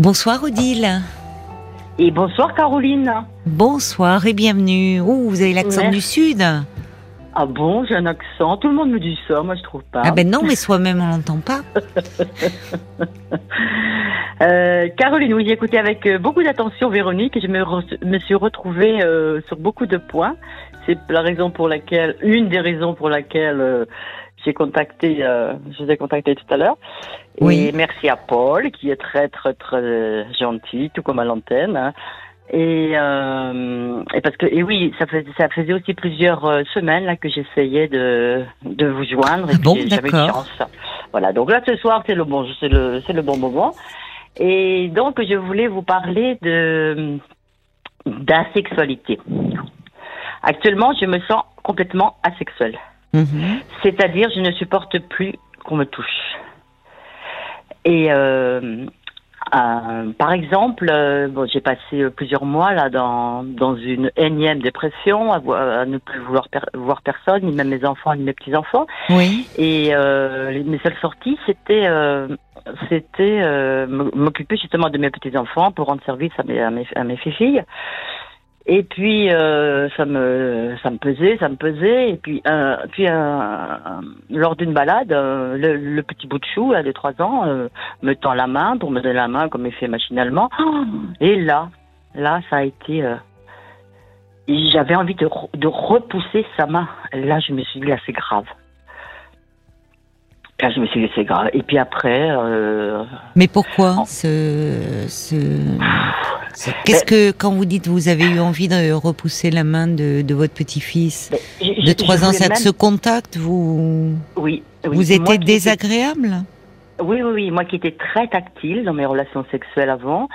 Bonsoir Odile. Et bonsoir Caroline. Bonsoir et bienvenue. Oh, vous avez l'accent du Sud. Ah bon, j'ai un accent. Tout le monde me dit ça, moi je trouve pas. Ah ben non, mais soi-même on l'entend pas. Euh, Caroline, oui, j'ai écouté avec euh, beaucoup d'attention Véronique et je me, re- me suis retrouvée euh, sur beaucoup de points. C'est la raison pour laquelle, une des raisons pour laquelle euh, j'ai contacté, je vous ai contacté tout à l'heure. Et Oui. merci à Paul qui est très très très gentil, tout comme à l'antenne. hein. Et, euh, et parce que et oui, ça faisait, ça faisait aussi plusieurs euh, semaines là que j'essayais de de vous joindre et bon, puis j'avais une chance. Voilà, donc là ce soir c'est le bon c'est le c'est le bon moment. Et donc je voulais vous parler de d'asexualité. Actuellement, je me sens complètement asexuelle. Mhm. C'est-à-dire, je ne supporte plus qu'on me touche. Et euh, euh, par exemple, euh, bon, j'ai passé plusieurs mois là dans, dans une énième dépression, à, à ne plus vouloir per- voir personne, ni même mes enfants, ni mes petits enfants. Oui. Et euh, les- mes seules sorties, c'était euh, c'était euh, m'occuper justement de mes petits enfants pour rendre service à mes à mes, à mes filles. Et puis euh, ça me ça me pesait, ça me pesait. Et puis euh, puis lors d'une balade, euh, le, le petit bout de chou là, de trois ans euh, me tend la main pour me donner la main comme il fait machinalement. Et là, là ça a été j'avais envie de, de repousser sa main. Là, je me suis dit, là, c'est grave. Là, je me suis dit, c'est grave. Et puis après, euh, Mais pourquoi ce, ce, ce- Qu'est-ce que quand vous dites vous avez eu envie de repousser la main de, de votre petit-fils de je trois ans, voulais ça même- ce contact vous Oui, oui. vous étiez désagréable? Oui, oui, oui. Moi qui étais très tactile dans mes relations sexuelles avant.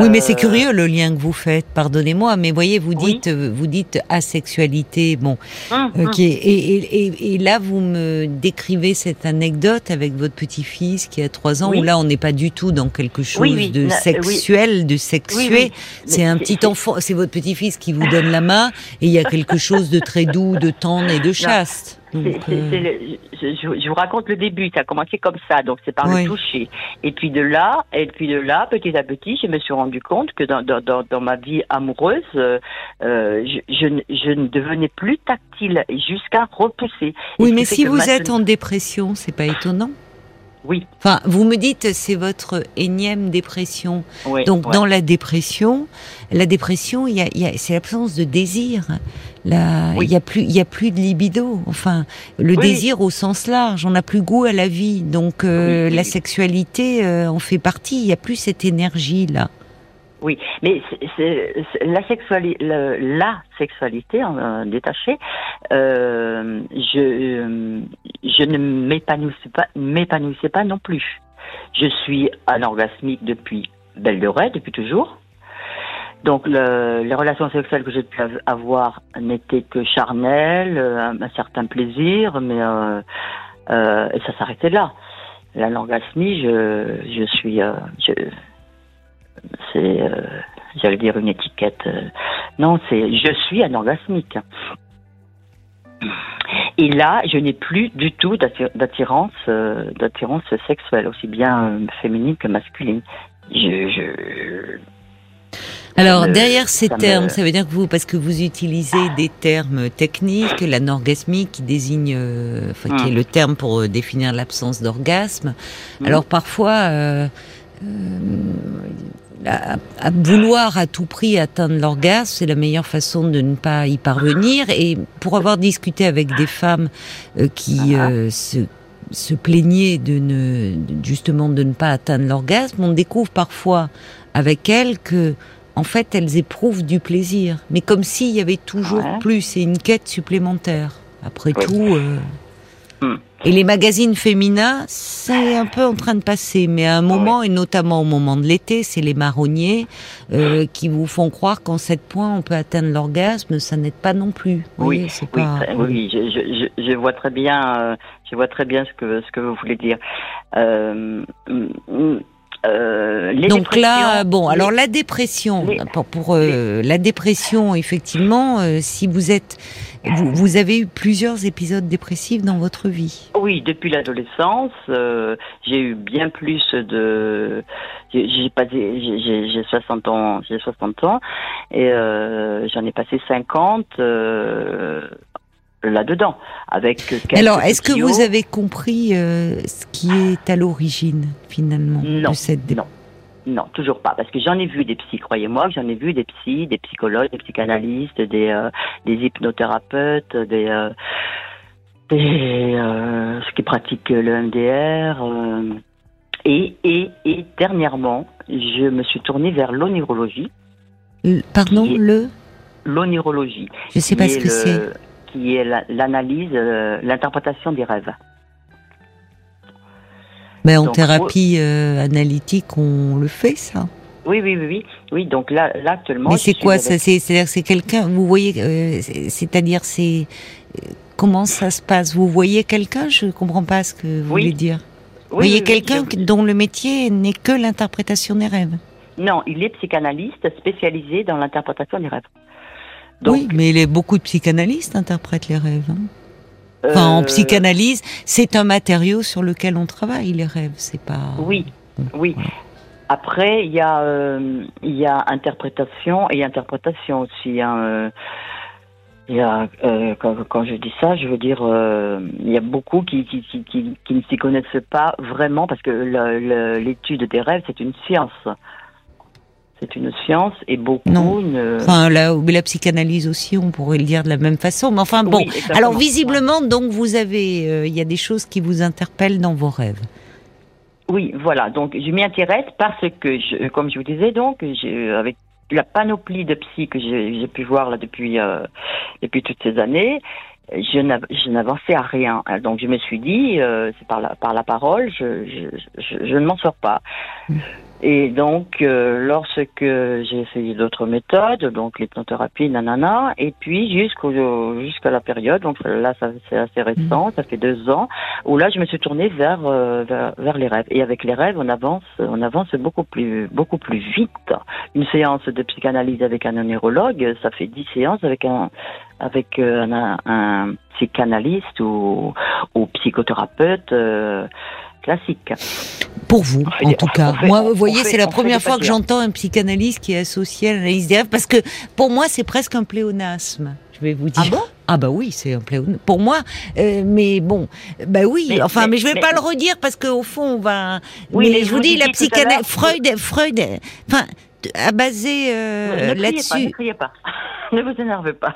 Oui, mais c'est euh, curieux le lien que vous faites. Pardonnez-moi, mais voyez, vous dites, euh, vous dites asexualité. Bon, hum, hum. ok. Et, et, et, et là, vous me décrivez cette anecdote avec votre petit-fils qui a trois ans, Oui. où là, on n'est pas du tout dans quelque chose Oui, de sexuel, de sexué. C'est un petit enfant, c'est votre petit-fils qui vous donne la main, et il y a quelque chose de très doux, de tendre et de chaste. C'est- Donc, c'est- euh, c'est le- je, vous raconte le début, ça a commencé comme ça, donc c'est par Oui. le toucher. Et puis de là, et puis de là, petit à petit, je me suis rendu compte que dans, dans, dans, dans ma vie amoureuse, euh, je, je, ne- je ne devenais plus tactile jusqu'à repousser. Oui, mais si vous êtes en dépression, c'est pas étonnant. Oui, Enfin, vous me dites c'est votre énième dépression. oui. Donc ouais. dans la dépression, la dépression, il y a, il y a- c'est l'absence de désir. Là, Oui. il y a plus, il y a plus de libido. Enfin, le Oui. désir au sens large. On n'a plus goût à la vie. Donc euh, Oui, la sexualité euh, en fait partie. Il y a plus cette énergie là. Oui, mais c'est- c'est c'est- la sexualité, la sexualité euh, détachée, euh, je euh, je ne m'épanouissais pas, m'épanouissais pas non plus. Je suis anorgasmique depuis belle lurette, depuis toujours. Donc le- les relations sexuelles que j'ai pu av- avoir n'étaient que charnelles, euh, un, un certain plaisir, mais euh, euh, et ça s'arrêtait là. L'anorgasmie, je je suis euh, c'est, euh, j'allais dire une étiquette. euh, non, c'est je suis anorgasmique. Et là, je n'ai plus du tout d'atti- d'attirance, d'attirance sexuelle, aussi bien féminine que masculine. Je, je, Alors me- derrière ces ça me- termes, ça veut dire que vous, parce que vous utilisez des termes techniques, l'anorgasmique qui désigne, euh, enfin qui est le terme pour euh, définir l'absence d'orgasme. Hmm. Alors parfois, euh, euh, à, à vouloir à tout prix atteindre l'orgasme, c'est la meilleure façon de ne pas y parvenir. Et pour avoir discuté avec des femmes qui Ah. se se plaignaient de ne justement de ne pas atteindre l'orgasme, on découvre parfois avec elles que en fait elles éprouvent du plaisir, mais comme s'il y avait toujours plus, c'est une quête supplémentaire. Après Oui. tout. euh, Hmm. Et les magazines féminins, c'est un peu en train de passer, mais à un moment, et notamment au moment de l'été, c'est les marronniers euh, qui vous font croire qu'en sept points, on peut atteindre l'orgasme, ça n'aide pas non plus. Vous Oui, voyez, c'est oui, pas... très- oui, je, je, je, vois très bien, euh, je vois très bien ce que ce que vous voulez dire. Euh, Euh, les Donc là, bon, alors la dépression, les- pour, pour, euh, la dépression, effectivement, euh, si vous êtes, vous, vous avez eu plusieurs épisodes dépressifs dans votre vie. Oui, depuis l'adolescence, euh, j'ai eu bien plus de. J'ai j'ai passé, j'ai- j'ai j'ai 60 ans, j'ai 60 ans, et euh, j'en ai passé 50 euh, là-dedans, avec. Alors, est-ce que vous avez compris euh, ce qui est à l'origine, finalement, Non, de cette non. Non, toujours pas, parce que j'en ai vu des psys, croyez-moi, j'en ai vu des psys, des psychologues, des psychanalystes, des, euh, des hypnothérapeutes, des, euh, des euh, ceux qui pratiquent le MDR. et, et, et dernièrement, je me suis tournée vers l'onirologie. Pardon, est- le L'onirologie. Je sais qui pas ce que c'est. Qui est la- l'analyse, euh, l'interprétation des rêves. Mais en donc, thérapie euh, analytique, on le fait, ça? Oui, oui, oui, oui. Oui, donc là, là actuellement. Mais c'est quoi avec- ça C'est c'est-à-dire que c'est quelqu'un. Vous voyez, euh, c'est- c'est-à-dire c'est comment ça se passe? Vous voyez quelqu'un? Je comprends pas ce que vous Oui. voulez dire. Oui, vous voyez quelqu'un dont le métier n'est que l'interprétation des rêves? Non, il est psychanalyste spécialisé dans l'interprétation des rêves. Donc, oui, mais les, beaucoup de psychanalystes interprètent les rêves. hein. Enfin, en euh, psychanalyse, c'est un matériau sur lequel on travaille les rêves. C'est pas. Oui, oui. Après, il y a, euh, il y a interprétation et interprétation aussi. hein, euh, Il y a, euh, quand, quand je dis ça, je veux dire, euh, il y a beaucoup qui, qui, qui, qui, qui ne s'y connaissent pas vraiment parce que l'étude des rêves, c'est une science. C'est une science et beaucoup Non. Enfin, la, psychanalyse aussi, on pourrait le dire de la même façon. Mais enfin, bon. Oui. Alors, visiblement, donc, vous avez, euh, il y a des choses qui vous interpellent dans vos rêves. Oui, voilà. Donc, je m'y intéresse parce que, je, comme je vous disais, donc, avec la panoplie de psy que j'ai pu voir là depuis euh, depuis toutes ces années, je n'av- je n'avançais à rien. Donc, je me suis dit, euh, c'est par la par la parole, je je, je, je ne m'en sors pas. Et donc, euh, lorsque j'ai essayé d'autres méthodes, donc l'hypnothérapie, nanana, et puis jusqu'au jusqu'à la période, donc là, ça c'est assez récent, ça fait deux ans, où là je me suis tournée vers, euh, vers vers les rêves. Et avec les rêves on avance on avance beaucoup plus beaucoup plus vite. Une séance de psychanalyse avec un neurologue ça fait dix séances avec un avec euh, un, un psychanalyste ou ou psychothérapeute euh, classique Pour vous, fait en tout cas. fait- moi, vous voyez, c'est la première fois que j'entends un psychanalyste qui est associé à l'analyse des rêves, parce que pour moi, c'est presque un pléonasme. Je vais vous dire. Ah bon? Ah bah oui, c'est un pléonasme. Pour moi, euh, mais bon, bah oui. Mais- enfin, mais, mais- je vais mais- pas le redire parce qu'au fond, on va. Oui, mais, je vous vous dis, la à psychanalyse, Freud, Freud, enfin, a basé euh, ne criez pas ne là-dessus. criez pas ne vous énervez pas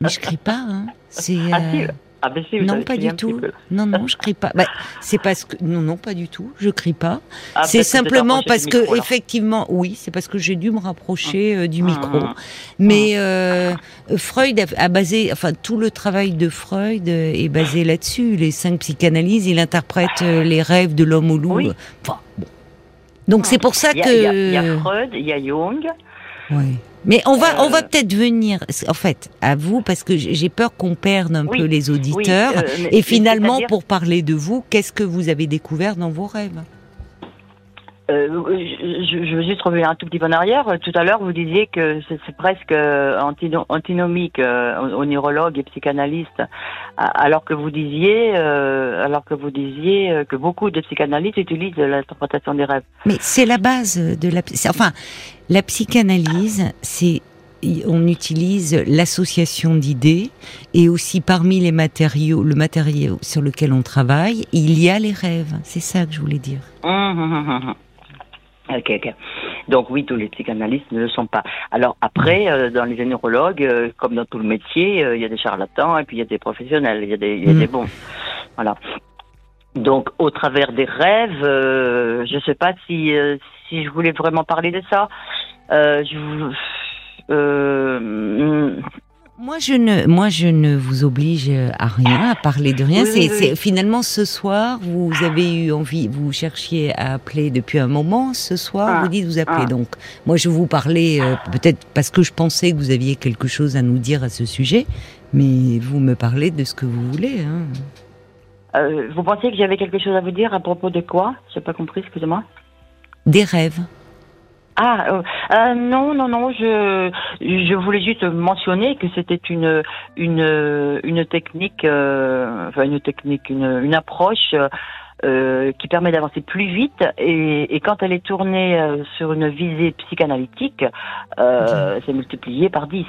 Mais je crie pas. Hein. C'est. ah si euh, ah ben si vous non, pas du tout. Non, non, je crie pas. Bah, c'est parce que non, non, pas du tout. Je crie pas. Ah, c'est simplement parce que micro, effectivement, oui, c'est parce que j'ai dû me rapprocher euh, du Hum, micro. Mais euh, Freud a, a basé, enfin tout le travail de Freud euh, est basé là-dessus. Les cinq psychanalyses, il interprète les rêves de l'homme au loup. Oui. Enfin, bon. Donc c'est pour ça que. il y a- il y a Freud il y a Jung Ouais. Mais on va, on va Euh, peut-être venir, en fait, à vous, parce que j'ai peur qu'on perde un Oui, peu les auditeurs. euh, mais- et finalement, pour parler de vous, qu'est-ce que vous avez découvert dans vos rêves? Euh, je, je veux juste revenir un tout petit peu en arrière. Euh, Tout à l'heure, vous disiez que c'est presque euh, antino- antinomique euh, au, au neurologue et psychanalyste, a- alors que vous disiez, euh, alors que vous disiez que beaucoup de psychanalystes utilisent l'interprétation des rêves. Mais c'est la base de la. Enfin, la psychanalyse, c'est on utilise l'association d'idées et aussi parmi les matériaux, le matériau sur lequel on travaille, il y a les rêves. C'est ça que je voulais dire. Hum, hum, hum, hum, hum. Ok, ok. Donc oui, tous les psychanalystes ne le sont pas. Alors après, euh, dans les neurologues, euh, comme dans tout le métier, euh, il y a des charlatans et puis il y a des professionnels, il y a des, il y a Mm. des bons. Voilà. Donc au travers des rêves, je sais pas si si je voulais vraiment parler de ça. Je, Moi, je ne, moi, je ne vous oblige à rien, à parler de rien. Oui, c'est, oui, oui. c'est- finalement ce soir, vous avez eu envie, vous cherchiez à appeler depuis un moment. Ce soir, Ah, vous dites vous appelez. ah. Donc, moi, je vous parlais euh, peut-être parce que je pensais que vous aviez quelque chose à nous dire à ce sujet, mais vous me parlez de ce que vous voulez. Hein. euh, vous pensiez que j'avais quelque chose à vous dire à propos de quoi? J'ai pas compris, excusez-moi. Des rêves ah euh, euh, non non non je je voulais juste mentionner que c'était une une une technique euh, enfin une technique une une approche euh, qui permet d'avancer plus vite et, et, quand elle est tournée euh, sur une visée psychanalytique, euh, c'est multiplié par 10.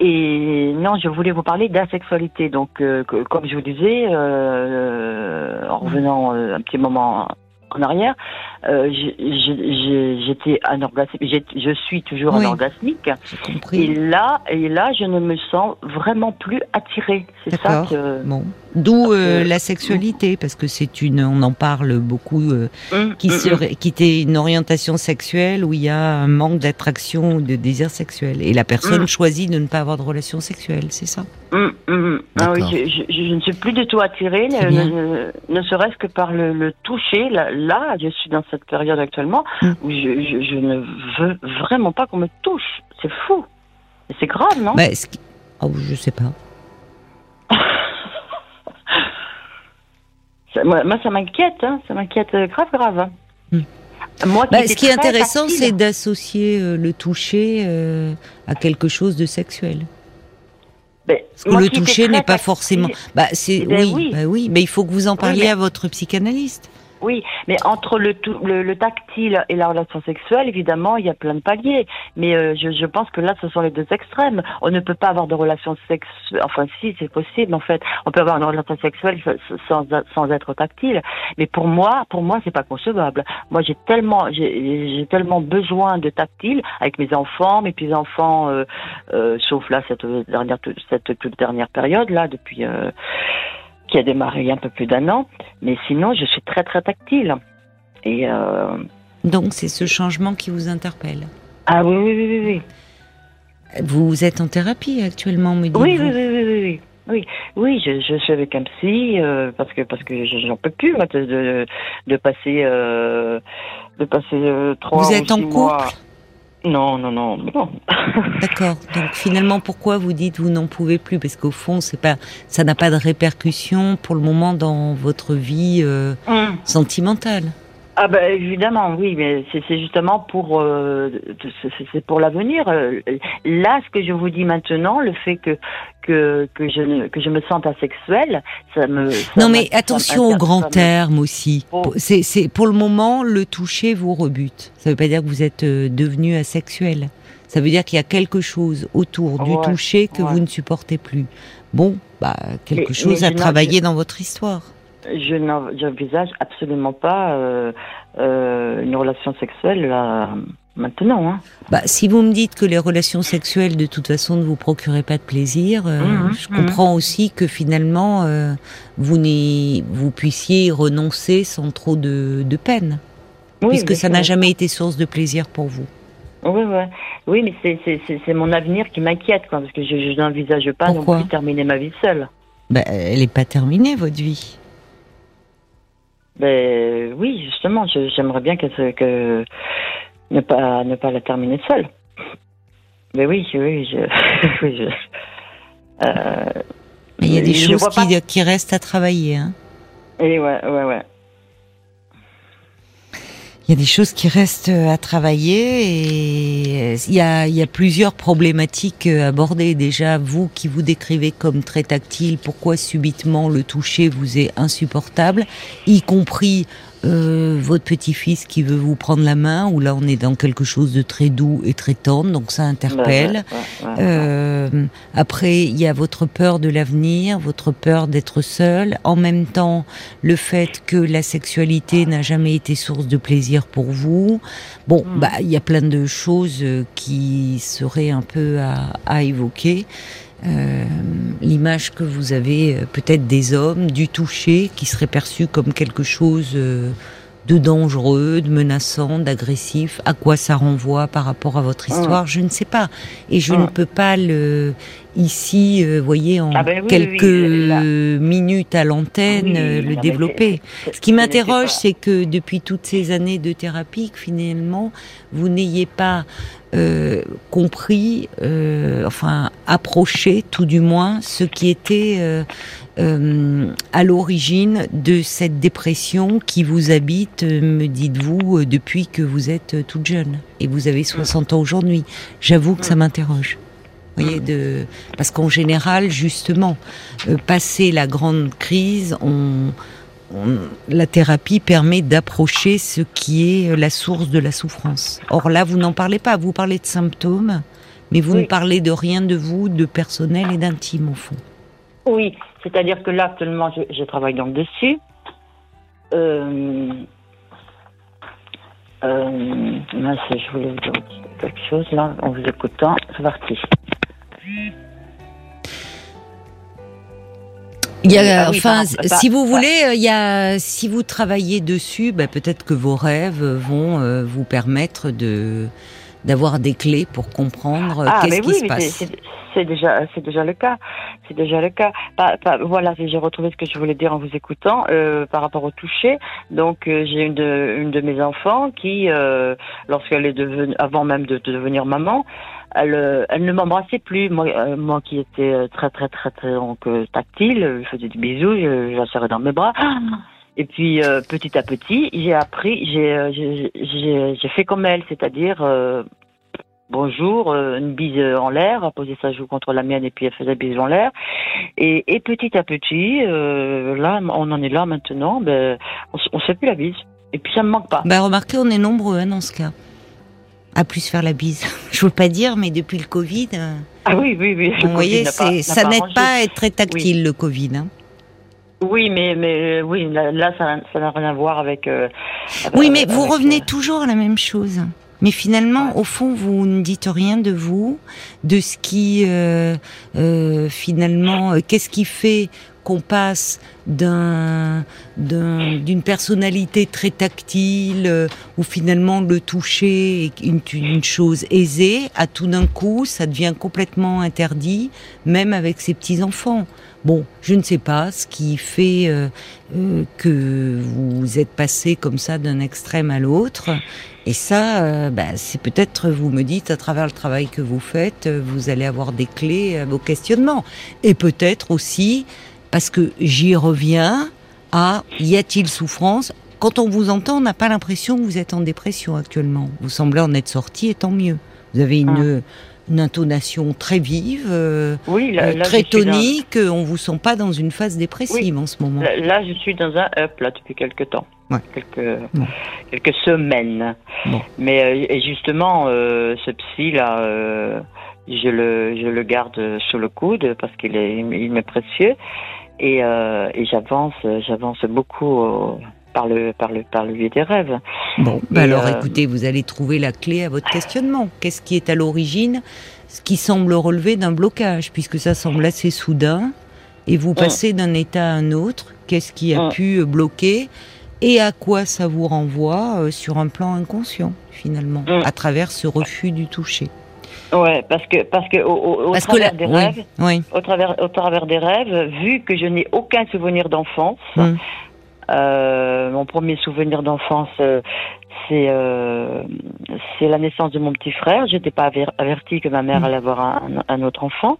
Et non, je voulais vous parler d'asexualité. Donc, comme je vous disais, en revenant un petit moment en arrière, euh, j'étais anorgasmique, je suis toujours oui, anorgasmique. Et là, et là, je ne me sens vraiment plus attirée. C'est ça que. Bon. D'où euh, la sexualité, parce que c'est une, on en parle beaucoup, euh, hum, qui hum, serait, hum. qui était une orientation sexuelle où il y a un manque d'attraction ou de désir sexuel, et la personne choisit de ne pas avoir de relation sexuelle, c'est ça? Ah oui, je, je, ne suis plus du tout attirée, ne, ne serait-ce que par le, le toucher. Là, là, je suis dans cette période actuellement où je, je, ne veux vraiment pas qu'on me touche. C'est fou. C'est grave, non? Bah, Oh, je sais pas. moi, ça m'inquiète, hein. ça m'inquiète grave, grave. Hein. Hmm. Moi, bah, ce qui est intéressant, c'est d'associer euh, le toucher euh, à quelque chose de sexuel. Ben, Parce que le toucher n'est pas forcément. Bah, c'est eh ben oui, Bah, oui, mais il faut que vous en parliez à votre psychanalyste. Oui, mais entre le, le, tactile et la relation sexuelle, évidemment, il y a plein de paliers. Mais euh, je, je, pense que là, ce sont les deux extrêmes. On ne peut pas avoir de relation sexuelle. Enfin, si, c'est possible, en fait. On peut avoir une relation sexuelle sans, sans être tactile. Mais pour moi, pour moi, c'est pas concevable. Moi, j'ai tellement, j'ai tellement besoin de tactile avec mes enfants, mes petits-enfants, euh, euh, sauf là, cette dernière, cette toute dernière période, là, depuis. Qui a démarré il y a un peu plus d'un an. Mais sinon, je suis très très tactile. Et euh... donc c'est ce changement qui vous interpelle. Ah oui oui oui oui. Vous êtes en thérapie actuellement, me oui, oui, oui, oui, oui, oui. Oui, je, je suis avec un psy euh, parce que parce que j'en peux plus moi, de, de passer euh, de passer euh, trois. Vous êtes en couple non, non, non, non. D'accord. Donc finalement, pourquoi vous dites vous n'en pouvez plus? Parce qu'au fond, c'est pas, ça n'a pas de répercussion pour le moment dans votre vie euh, hum. sentimentale. Ah ben évidemment, oui, mais c'est justement pour euh, c'est pour l'avenir. Euh, là, ce que je vous dis maintenant, le fait que que que je que je me sente asexuelle, ça me non mais attention aux grands termes aussi. Oh. C'est pour le moment le toucher vous rebute. Ça veut pas dire que vous êtes euh, devenu asexuel. Ça veut dire qu'il y a quelque chose autour du toucher que vous ne supportez plus. Bon, bah quelque chose à travailler dans votre histoire je n'envisage absolument pas euh, euh, une relation sexuelle là, maintenant. Hein. Bah, si vous me dites que les relations sexuelles de toute façon ne vous procuraient pas de plaisir, euh, mmh, je mmh. comprends aussi que finalement euh, vous, vous puissiez renoncer sans trop de, de peine, oui, puisque ça n'a jamais été source de plaisir pour vous. Oui, ouais. oui mais c'est mon avenir qui m'inquiète, parce que je, je n'envisage pas Pourquoi non plus terminer ma vie seule. Bah, elle n'est pas terminée, votre vie. Ben oui, justement, j'aimerais bien que, que ne pas ne pas la terminer seule. Mais oui, oui, je, oui, je euh, Mais il y a des choses qui, qui, restent à travailler, hein. Et ouais, ouais, ouais. Il y a des choses qui restent à travailler et il y a, il y a plusieurs problématiques abordées. Déjà, vous qui vous décrivez comme très tactile, pourquoi subitement le toucher vous est insupportable, y compris euh, votre petit-fils qui veut vous prendre la main, ou là on est dans quelque chose de très doux et très tendre, donc ça interpelle. Euh, après, il y a votre peur de l'avenir, votre peur d'être seul. En même temps, le fait que la sexualité n'a jamais été source de plaisir pour vous. Bon, hmm. bah il y a plein de choses euh, qui seraient un peu à, à évoquer. Euh, l'image que vous avez euh, peut-être des hommes, du toucher, qui serait perçu comme quelque chose euh, de dangereux, de menaçant, d'agressif. À quoi ça renvoie par rapport à votre histoire? Je ne sais pas. Et je ne peux pas le ici, vous voyez, en Ah ben oui, quelques oui, minutes à l'antenne, le développer. Ce qui ce m'interroge, c'est que depuis toutes ces années de thérapie, que finalement, vous n'ayez pas euh, compris, euh, enfin approché tout du moins, ce qui était euh, à l'origine de cette dépression qui vous habite, me dites-vous, depuis que vous êtes toute jeune et vous avez 60 ans aujourd'hui. J'avoue que ça m'interroge. Vous voyez, de parce qu'en général, justement, passer la grande crise, on, on- la thérapie permet d'approcher ce qui est euh, la source de la souffrance. Or là, vous n'en parlez pas. Vous parlez de symptômes, mais vous Oui. ne parlez de rien de vous, de personnel et d'intime au fond. Oui, c'est-à-dire que là, actuellement, je, je travaille donc dessus. Euh, euh, mince, je voulais vous dire quelque chose là, en vous écoutant. C'est parti. Il y a, Ah oui, enfin, si vous voulez, euh, il y a, si vous travaillez dessus, ben, peut-être que vos rêves vont euh, vous permettre de d'avoir des clés pour comprendre euh, Ah, qu'est-ce qui oui, se passe. c'est- déjà, c'est déjà le cas. C'est déjà le cas. Pas- pas- voilà, j'ai retrouvé ce que je voulais dire en vous écoutant euh, par rapport au toucher. Donc, euh, j'ai une de, une de mes enfants qui, euh, lorsqu'elle est devenue, avant même de, de devenir maman, elle, euh, elle ne m'embrassait plus. Moi, euh, moi qui étais euh, très, très, très, très donc, euh, tactile, je faisais des bisous, je, je la serrais dans mes bras. Et puis euh, petit à petit, j'ai appris, j'ai, euh, fait comme elle, c'est-à-dire euh, bonjour, euh, une bise en l'air, poser sa joue contre la mienne et puis elle faisait bise en l'air. Et, et petit à petit, là, on en est là maintenant, ben, on, on se fait plus la bise. Et puis ça me manque pas. Ben, remarquez, on est nombreux hein, dans ce cas. À plus faire la bise. Je veux pas dire, mais depuis le Covid, Ah oui, oui, oui. vous voyez, pas- ça n'aide pas à être très tactile le Covid. Hein. Oui, mais, mais euh, oui, là, là, ça n'a rien à voir avec. euh, Oui, avec- mais vous revenez euh, toujours à la même chose. Mais finalement, au fond, vous ne dites rien de vous, de ce qui, euh, euh, finalement, euh, qu'est-ce qui fait qu'on passe d'un d'un- d'une personnalité très tactile euh, où finalement le toucher est une, une chose aisée à tout d'un coup ça devient complètement interdit même avec ses petits enfants bon je ne sais pas ce qui fait euh, euh, que vous êtes passé comme ça d'un extrême à l'autre et ça euh, bah, c'est peut-être vous me dites à travers le travail que vous faites euh, vous allez avoir des clés à vos questionnements et peut-être aussi parce que j'y reviens à y a-t-il souffrance? Quand on vous entend, on n'a pas l'impression que vous êtes en dépression actuellement. Vous semblez en être sorti et tant mieux. Vous avez une, une intonation très vive, euh, Oui, là, euh, là, très suis dans- tonique. On vous sent pas dans une phase dépressive en ce moment. Là, là, je suis dans un up là depuis quelques temps, Ouais. quelques Bon. quelques semaines. Bon. Mais euh, justement, euh, ce psy là, euh, je le je le garde sous le coude parce qu'il est il m'est précieux et euh, et j'avance j'avance beaucoup euh, par le par le par le biais des rêves. Bon, bah alors euh, écoutez, vous allez trouver la clé à votre questionnement. Qu'est-ce qui est à l'origine Ce qui semble relever d'un blocage, puisque ça semble assez soudain, et vous passez d'un état à un autre. Qu'est-ce qui a Mm. pu euh, bloquer et à quoi ça vous renvoie euh, sur un plan inconscient, finalement, Mm. à travers ce refus du toucher Ouais, parce que parce que au, que travers des oui, rêves, oui. au travers au travers des rêves, vu que je n'ai aucun souvenir d'enfance. Mm. Euh, mon premier souvenir d'enfance, euh, c'est euh, c'est la naissance de mon petit frère. J'étais pas aver- avertie que ma mère Mm. allait avoir un, un autre enfant,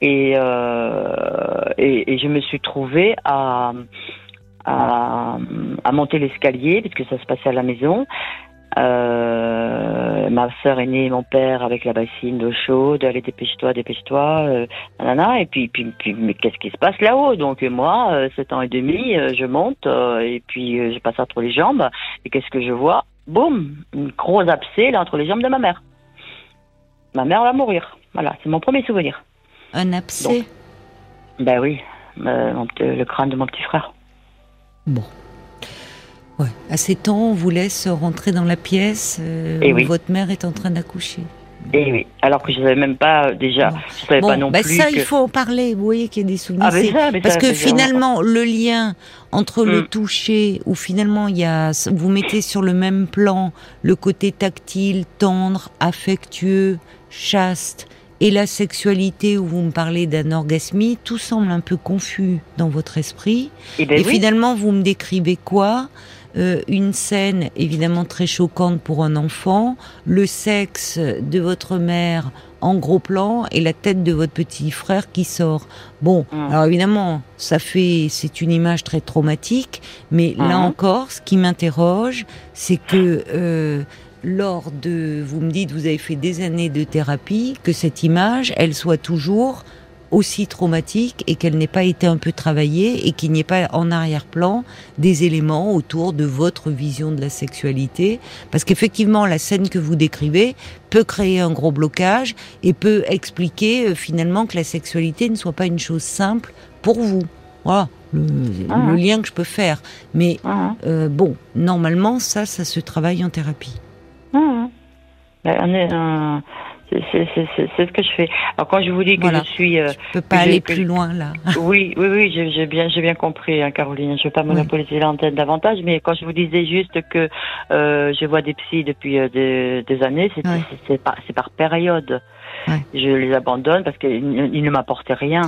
et, euh, et et je me suis trouvée à à, à monter l'escalier puisque ça se passait à la maison. Euh, ma sœur aînée et mon père avec la bassine d'eau chaude, allez dépêche-toi, dépêche-toi, euh, nanana, et puis, puis, puis mais qu'est-ce qui se passe là-haut? Donc euh, moi, euh, sept ans et demi, je monte et puis je passe entre les jambes et qu'est-ce que je vois? Boum, une grosse abcès là entre les jambes de ma mère. Ma mère va mourir. Voilà, c'est mon premier souvenir. Un abcès? Ben oui, le crâne de mon petit frère. Bon. Ouais. À 7 ans, on vous laisse rentrer dans la pièce euh, Eh où oui. votre mère est en train d'accoucher. Et oui, alors que je savais même pas euh, déjà, Bon. je savais pas non bah plus ça, que... il faut en parler. Vous voyez qu'il y a des souvenirs. Ah, mais ça, mais Parce ça, que vraiment- finalement, le lien entre le Mm. toucher, où finalement il y a, vous mettez sur le même plan le côté tactile, tendre, affectueux, chaste, et la sexualité où vous me parlez d'anorgasmie, tout semble un peu confus dans votre esprit. Eh ben et oui. finalement, vous me décrivez quoi? Euh, Une scène évidemment très choquante pour un enfant, le sexe de votre mère en gros plan et la tête de votre petit frère qui sort. Bon, Mm. alors évidemment, ça fait, c'est une image très traumatique, mais là Mhm. encore, ce qui m'interroge, c'est que euh, lors de, vous me dites, vous avez fait des années de thérapie, que cette image, elle soit toujours aussi traumatique et qu'elle n'ait pas été un peu travaillée et qu'il n'y ait pas en arrière-plan des éléments autour de votre vision de la sexualité. Parce qu'effectivement, la scène que vous décrivez peut créer un gros blocage et peut expliquer euh, finalement que la sexualité ne soit pas une chose simple pour vous. Voilà le, Ah. le lien que je peux faire. Mais Mhm. euh, bon, normalement, ça, ça se travaille en thérapie. Mhm. Ben, on est, euh, c'est- ce que je fais. Alors quand je vous dis que Voilà. je suis, euh, Je peux pas aller plus loin là. oui, oui, oui, j'ai bien, j'ai bien compris, hein, Caroline. Je ne veux pas monopoliser l'antenne davantage, mais quand je vous disais juste que euh, je vois des psys depuis euh, des, des années, c'est Ouais. par, c'est par période. Ouais. Je les abandonne parce qu'ils ne- m'apportaient rien.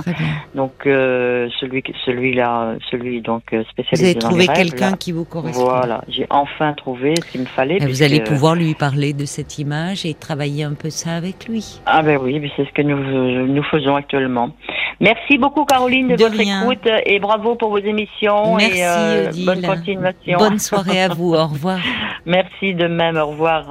Donc euh, celui, celui-là, celui donc euh, Vous spécialisé avez dans trouvé quelqu'un là, qui vous correspond. Voilà, j'ai enfin trouvé ce qu'il me fallait. Vous allez pouvoir lui parler de cette image et travailler un peu ça avec lui. Ah ben oui, c'est ce que nous, nous faisons actuellement. Merci beaucoup Caroline de, De votre rien. écoute et bravo pour vos émissions Merci et euh, bonne continuation. Bonne soirée à vous. Au revoir. Merci de même, au revoir.